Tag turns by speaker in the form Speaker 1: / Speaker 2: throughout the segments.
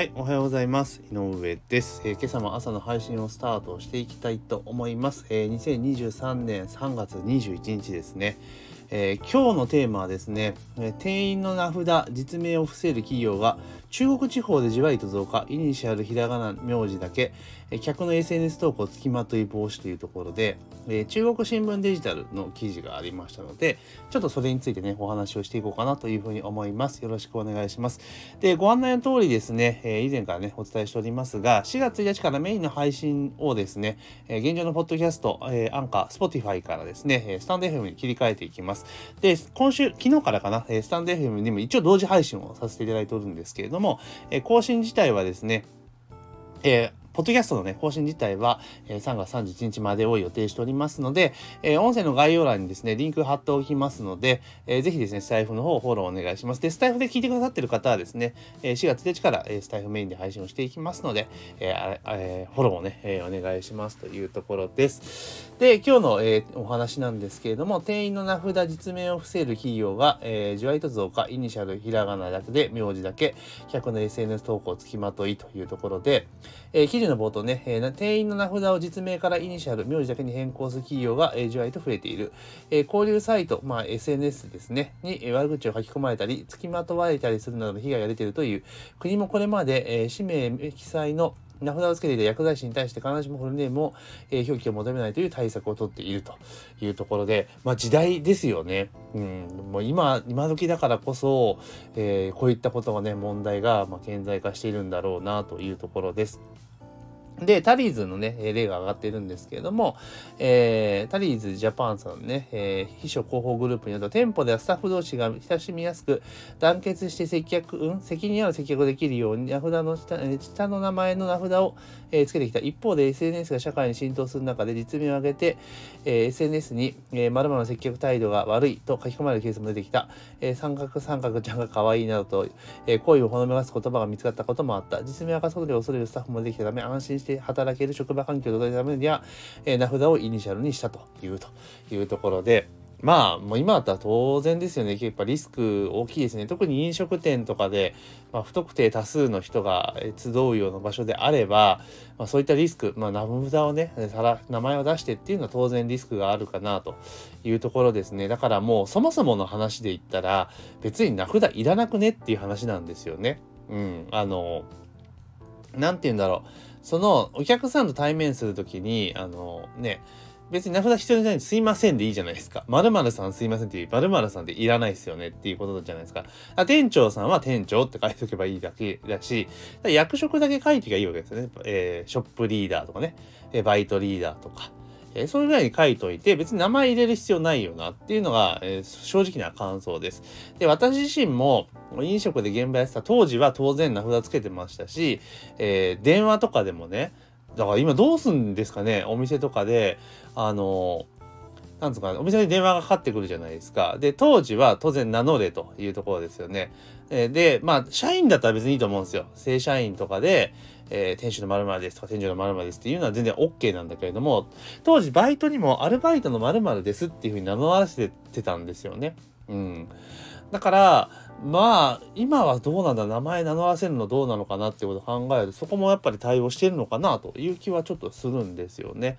Speaker 1: はい、おはようございます。井上です、えー、今朝も朝の配信をスタートしていきたいと思います。えー、2023年3月21日ですね。えー、今日のテーマはですね、え店員の名札、実名を伏せる企業が中国地方でじわりと増加、イニシャル、ひらがな、名字だけ、え客の SNS 投稿つきまとい防止というところで、え中国新聞デジタルの記事がありましたので、ちょっとそれについてね、お話をしていこうかなというふうに思います。よろしくお願いします。で、ご案内の通りですね、え以前からね、お伝えしておりますが、4月1日からメインの配信をですね、え現状のポッドキャスト、えアンカー、スポティファイからですね、スタンド FM に切り替えていきます。で、今週、昨日からかな、スタンド FM にも一応同時配信をさせていただいておるんですけれども、え更新自体はですね、えーポッドキャストのね、更新自体は、えー、3月31日までを予定しておりますので、え、音声の概要欄にですね、リンク貼っておきますので、えー、ぜひですね、スタイフの方をフォローお願いします。で、スタイフで聞いてくださってる方はですね、え、4月1日から、え、スタイフメインで配信をしていきますので、えーえー、フォローをね、え、お願いしますというところです。で、今日の、え、お話なんですけれども、店員の名札実名を伏せる企業が、えー、じわりと増加、イニシャル、ひらがなだけで、名字だけ、客の SNS 投稿つきまといというところで、えー、記事の冒頭ね、えー、店員の名札を実名からイニシャル、名字だけに変更する企業が、えー、じわりと増えている。えー、交流サイト、まあ、SNS ですね、に、え、悪口を書き込まれたり、付きまとわれたりするなどの被害が出ているという、国もこれまで、えー、氏名記載の名札を付けていた薬剤師に対して必ずしもフルネームを、えー、表記を求めないという対策をとっているというところで、まあ時代ですよね。うん、もう今、今時だからこそ、えー、こういったことがね、問題が、まあ、顕在化しているんだろうなというところです。で、タリーズのね、例が上がってるんですけれども、えー、タリーズジャパンさんのね、えー、秘書広報グループによると、店舗ではスタッフ同士が親しみやすく、団結して接客、うん、責任ある接客できるように、名札の下下の名前の名札を、えー、つけてきた。一方で SNS が社会に浸透する中で実名を挙げて、えー、SNS に、えー、〇〇の接客態度が悪いと書き込まれるケースも出てきた。えー、三角三角ちゃんが可愛いなどと、えー、好意をほのめかす言葉が見つかったこともあった。実名を明かすことで恐れるスタッフもできたため、安心してして働ける職場環境を整えるためには、えー、名札をイニシャルにしたというというところで、まあ、もう今だったら当然ですよね。やっぱリスク大きいですね。特に飲食店とかで、まあ、不特定多数の人が集うような場所であれば、まあ、そういったリスク、まあ、名札をね、名前を出してっていうのは当然リスクがあるかなというところですね。だからもうそもそもの話で言ったら、別に名札いらなくねっていう話なんですよね。うん。あの、なんて言うんだろう。そのお客さんと対面するときに、あのね、別に名札必要じゃないですいませんでいいじゃないですか。〇〇さんすいませんっていう、〇〇さんっていらないですよねっていうことじゃないですか。店長さんは店長って書いておけばいいだけだし、役職だけ書いてがいいわけですよね。えー、ショップリーダーとかね、えバイトリーダーとか。えー、それぐらいに書いといて、別に名前入れる必要ないよなっていうのが、えー、正直な感想です。で、私自身も飲食で現場やってた当時は当然名札つけてましたし、えー、電話とかでもね、だから今どうすんですかね、お店とかで、あのなんつうか、お店に電話がかかってくるじゃないですか。で、当時は当然名乗れというところですよね。え、で、まあ、社員だったら別にいいと思うんですよ。正社員とかで、えー、店主の〇〇ですとか店長の〇〇ですっていうのは全然 OK なんだけれども、当時バイトにもアルバイトの〇〇ですっていうふうに名乗らせてたんですよね。うん。だから、まあ、今はどうなんだ、名前名乗らせるのどうなのかなっていうことを考えると、そこもやっぱり対応してるのかなという気はちょっとするんですよね。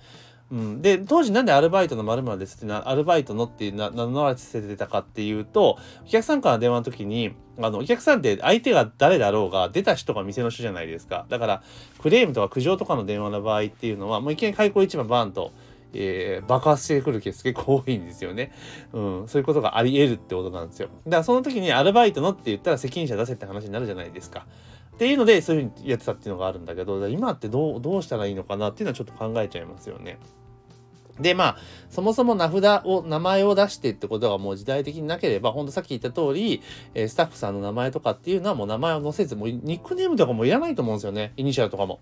Speaker 1: うん、で当時なんでアルバイトの〇〇ですってなアルバイトのって名乗らせてたかっていうとお客さんから電話の時にあのお客さんって相手が誰だろうが出た人が店の人じゃないですかだからクレームとか苦情とかの電話の場合っていうのはもういきなり開口一番バーンと、えー、爆発してくるケース結構多いんですよね、うん、そういうことがあり得るってことなんですよだからその時にアルバイトのって言ったら責任者出せって話になるじゃないですかっていうのでそういうふうにやってたっていうのがあるんだけど今ってどうどうしたらいいのかなっていうのはちょっと考えちゃいますよね。で、まあ、そもそも名札を、名前を出してってことがもう時代的になければ、ほんとさっき言った通り、えー、スタッフさんの名前とかっていうのはもう名前を載せず、もうニックネームとかもいらないと思うんですよね。イニシャルとかも。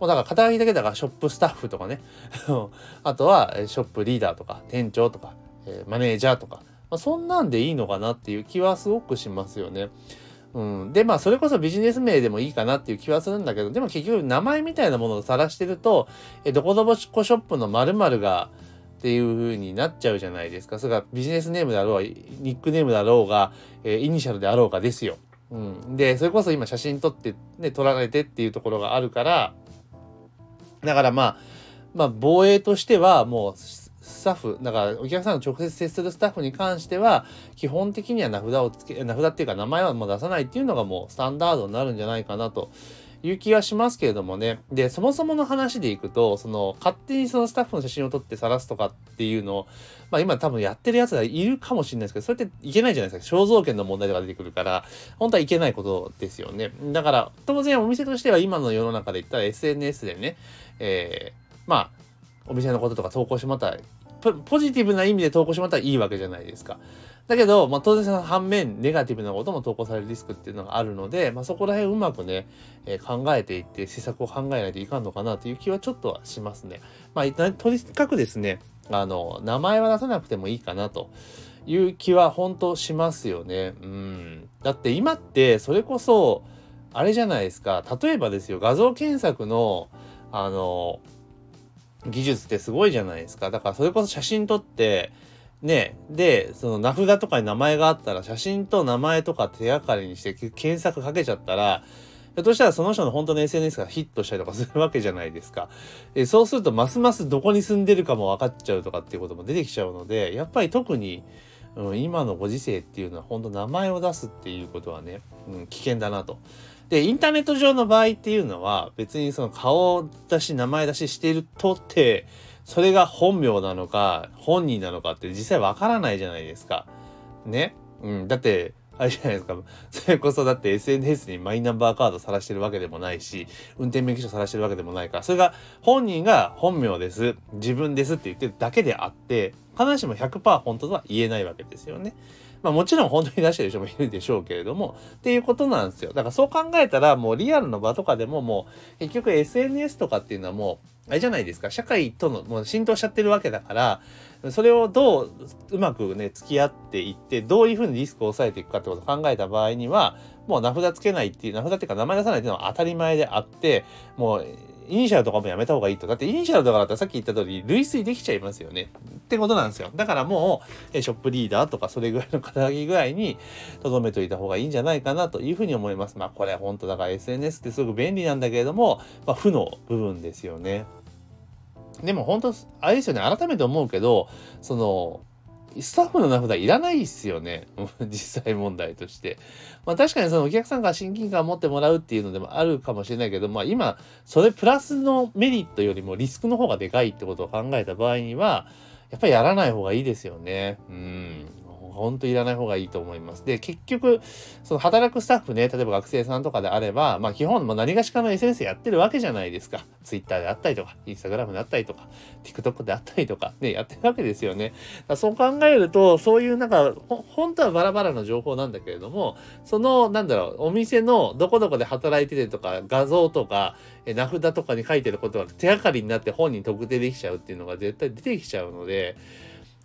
Speaker 1: もうだから肩書きだけだからショップスタッフとかね。あとは、ショップリーダーとか、店長とか、え、マネージャーとか。まあ、そんなんでいいのかなっていう気はすごくしますよね。うん。で、まあ、それこそビジネス名でもいいかなっていう気はするんだけど、でも結局名前みたいなものを晒してると、えどこどこショップの〇〇が、っていう風になっちゃうじゃないですか。それがビジネスネームだろうが、ニックネームだろうが、え、イニシャルであろうがですよ。うん、でそれこそ今写真撮ってね撮られてっていうところがあるからだからまあまあ防衛としてはもうスタッフだからお客さんと直接接するスタッフに関しては基本的には名札をつけ名札っていうか名前はもう出さないっていうのがもうスタンダードになるんじゃないかなという気はしますけれどもね。で、そもそもの話でいくと、その、勝手にそのスタッフの写真を撮って晒すとかっていうのを、まあ今多分やってるやつがいるかもしれないですけど、それっていけないじゃないですか。肖像権の問題とか出てくるから、本当はいけないことですよね。だから、当然お店としては今の世の中で言ったら SNS でね、えー、まあ、お店のこととか投稿してもらったら、ポジティブな意味で投稿してもらったらいいわけじゃないですか。だけど、まあ、当然その反面、ネガティブなことも投稿されるリスクっていうのがあるので、まあ、そこら辺うまくね、えー、考えていって、施策を考えないといかんのかなという気はちょっとはしますね。まあ、とにかくですね、あの、名前は出さなくてもいいかなという気は本当しますよね。うん。だって今って、それこそ、あれじゃないですか。例えばですよ、画像検索の、あの、技術ってすごいじゃないですか。だからそれこそ写真撮って、ね、で、その名札とかに名前があったら、写真と名前とか手がかりにして検索かけちゃったら、ひょっとしたらその人の本当の SNS がヒットしたりとかするわけじゃないですか。えそうすると、ますますどこに住んでるかも分かっちゃうとかっていうことも出てきちゃうので、やっぱり特に、うん、今のご時世っていうのは本当名前を出すっていうことはね、うん、危険だなと。で、インターネット上の場合っていうのは、別にその顔出し、名前出ししているとって、それが本名なのか、本人なのかって実際わからないじゃないですか。ね？うん。だって、あれじゃないですか。それこそだって SNS にマイナンバーカード晒してるわけでもないし、運転免許証晒してるわけでもないから、それが本人が本名です、自分ですって言ってるだけであって、必ずしも100%本当とは言えないわけですよね。まあもちろん本当に出してる人もいるでしょうけれども、っていうことなんですよ。だからそう考えたらもうリアルの場とかでももう結局 SNS とかっていうのはもうあれじゃないですか、社会との、もう浸透しちゃってるわけだから、それをどううまくね、付き合っていって、どういうふうにリスクを抑えていくかってことを考えた場合には、もう名札つけないっていう、名札っていうか名前出さないっていうのは当たり前であって、もうイニシャルとかもやめた方がいいと。だってイニシャルとかだったらさっき言った通り類推できちゃいますよね。ってことなんですよ。だからもう、ショップリーダーとかそれぐらいの肩書きぐらいに留めといた方がいいんじゃないかなというふうに思います。まあこれ本当だから SNS ってすごく便利なんだけれども、まあ負の部分ですよね。でも本当、あれですよね、改めて思うけど、その、スタッフの名札いらないっすよね。実際問題として。まあ確かにそのお客さんが親近感を持ってもらうっていうのでもあるかもしれないけど、まあ今、それプラスのメリットよりもリスクの方がでかいってことを考えた場合には、やっぱりやらない方がいいですよね。うん。本当いらない方がいいと思います。で、結局、その働くスタッフね、例えば学生さんとかであれば、まあ基本、も何がしかの SNS やってるわけじゃないですか。Twitter であったりとか、Instagram であったりとか、TikTok であったりとか、ね、やってるわけですよね。だそう考えると、そういうなんか、本当はバラバラの情報なんだけれども、その、なんだろう、お店のどこどこで働いててとか、画像とか、名札とかに書いてることが手がかりになって本人特定できちゃうっていうのが絶対出てきちゃうので、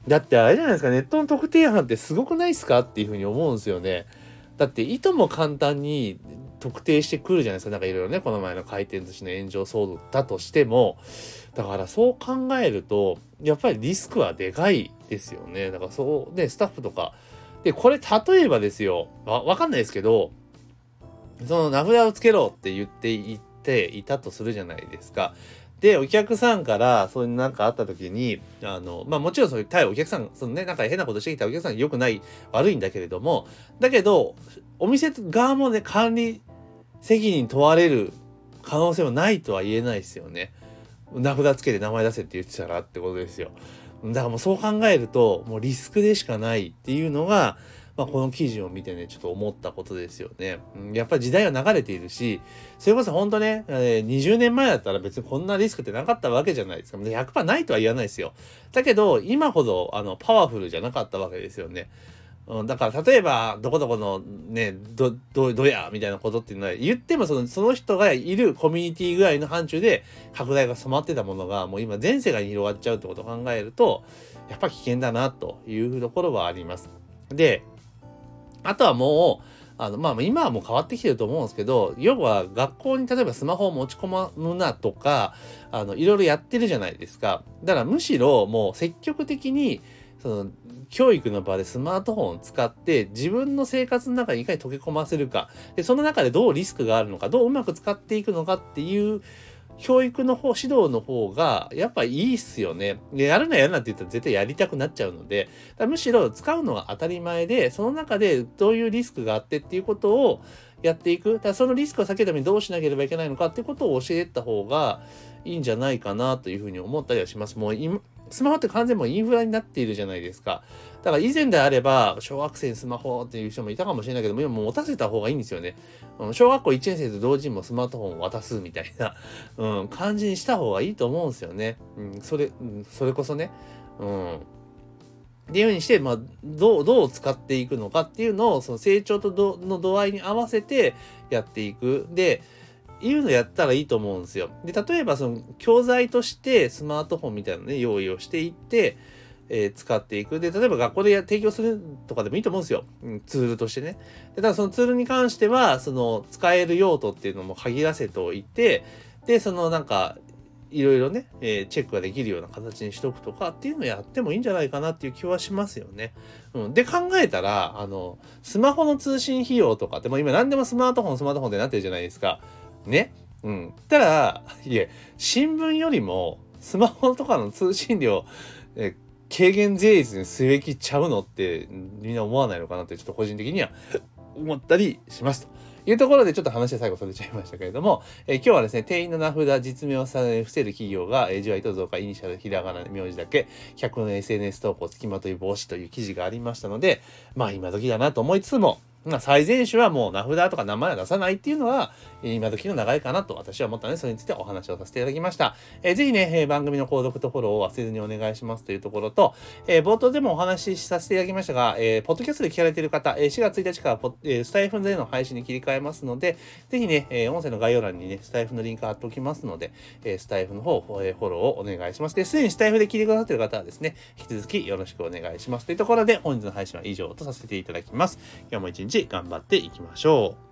Speaker 1: だってあれじゃないですか、ネットの特定班ってすごくないですかっていうふうに思うんですよね。だっていとも簡単に特定してくるじゃないですか。なんかいろいろね、この前の回転寿司の炎上騒動だとしても、だからそう考えると、やっぱりリスクはでかいですよね。だからそう、ね、スタッフとか。で、これ例えばですよ、わ、わかんないですけど、その名札をつけろって言っていっていたとするじゃないですか。で、お客さんからそういうなんかあった時に、あの、まあもちろんそういう対お客さん、そのね、なんか変なことしてきたお客さん良くない、悪いんだけれども、だけど、お店側もね、管理責任問われる可能性もないとは言えないですよね。名札つけて名前出せって言ってたらってことですよ。だからもうそう考えると、もうリスクでしかないっていうのが、まあ、この記事を見てね、ちょっと思ったことですよね。やっぱり時代は流れているし、それこそ本当ね、20年前だったら別にこんなリスクってなかったわけじゃないですか。100%ないとは言わないですよ。だけど、今ほどあのパワフルじゃなかったわけですよね。うん、だから例えばどこどこのねどどどやみたいなことっていうのは言ってもそのその人がいるコミュニティぐらいの範疇で拡大が染まってたものがもう今全世界に広がっちゃうってことを考えるとやっぱ危険だなというところはあります。であとはもう、あの、まあ、今はもう変わってきてると思うんですけど、要は学校に例えばスマホを持ち込むなとか、あの、いろいろやってるじゃないですか。だからむしろもう積極的に、その教育の場でスマートフォンを使って自分の生活の中にいかに溶け込ませるかでその中でどうリスクがあるのかどううまく使っていくのかっていう教育の方指導の方がやっぱいいっすよね。でやるなやるなって言ったら絶対やりたくなっちゃうのでむしろ使うのが当たり前でその中でどういうリスクがあってっていうことをやっていくだそのリスクを避けるためにどうしなければいけないのかっていうことを教えた方がいいんじゃないかなというふうに思ったりはします。もう今スマホって完全もうインフラになっているじゃないですか。だから以前であれば、小学生にスマホっていう人もいたかもしれないけども、今もう持たせた方がいいんですよね。小学校1年生と同時にもスマートフォンを渡すみたいな、うん、感じにした方がいいと思うんですよね。うん、それ、うん、それこそね。うん。っていうふうにして、まあ、どう、どう使っていくのかっていうのを、その成長との度合いに合わせてやっていく。で、いうのやったらいいと思うんですよ。で、例えばその教材としてスマートフォンみたいなのね、用意をしていって、えー、使っていく。で、例えば学校で提供するとかでもいいと思うんですよ。うん、ツールとしてね。で、ただそのツールに関しては、その使える用途っていうのも限らせておいて、で、そのなんか、いろいろね、えー、チェックができるような形にしとくとかっていうのをやってもいいんじゃないかなっていう気はしますよね。うん、で、考えたら、あの、スマホの通信費用とかって、もう今何でもスマートフォン、スマートフォンってなってるじゃないですか。ね。うん。たら、いえ、新聞よりも、スマホとかの通信料、え軽減税率にすべきちゃうのって、みんな思わないのかなって、ちょっと個人的には 思ったりしますと。いうところでちょっと話は最後それちゃいましたけれども、えー、今日はですね、店員の名札、実名をさ伏せる企業が、えー、じわりと増加、イニシャル、ひらがな、名字だけ、客の SNS 投稿、付きまとい防止という記事がありましたので、まあ今時だなと思いつつも、まあ、最善手はもう名札とか名前は出さないっていうのは、今時の流れかなと私は思ったので、それについてお話をさせていただきました。えー、ぜひね、えー、番組の購読とフォローを忘れずにお願いしますというところと、えー、冒頭でもお話しさせていただきましたが、えー、ポッドキャストで聞かれている方、えー、4月1日からポ、えー、スタイフでの配信に切り替えますので、ぜひね、えー、音声の概要欄にね、スタイフのリンク貼っておきますので、えー、スタイフの方、えー、フォローをお願いします。で、すでにスタイフで聞いてくださっている方はですね、引き続きよろしくお願いします。というところで、本日の配信は以上とさせていただきます。今日も一日日頑張っていきましょう。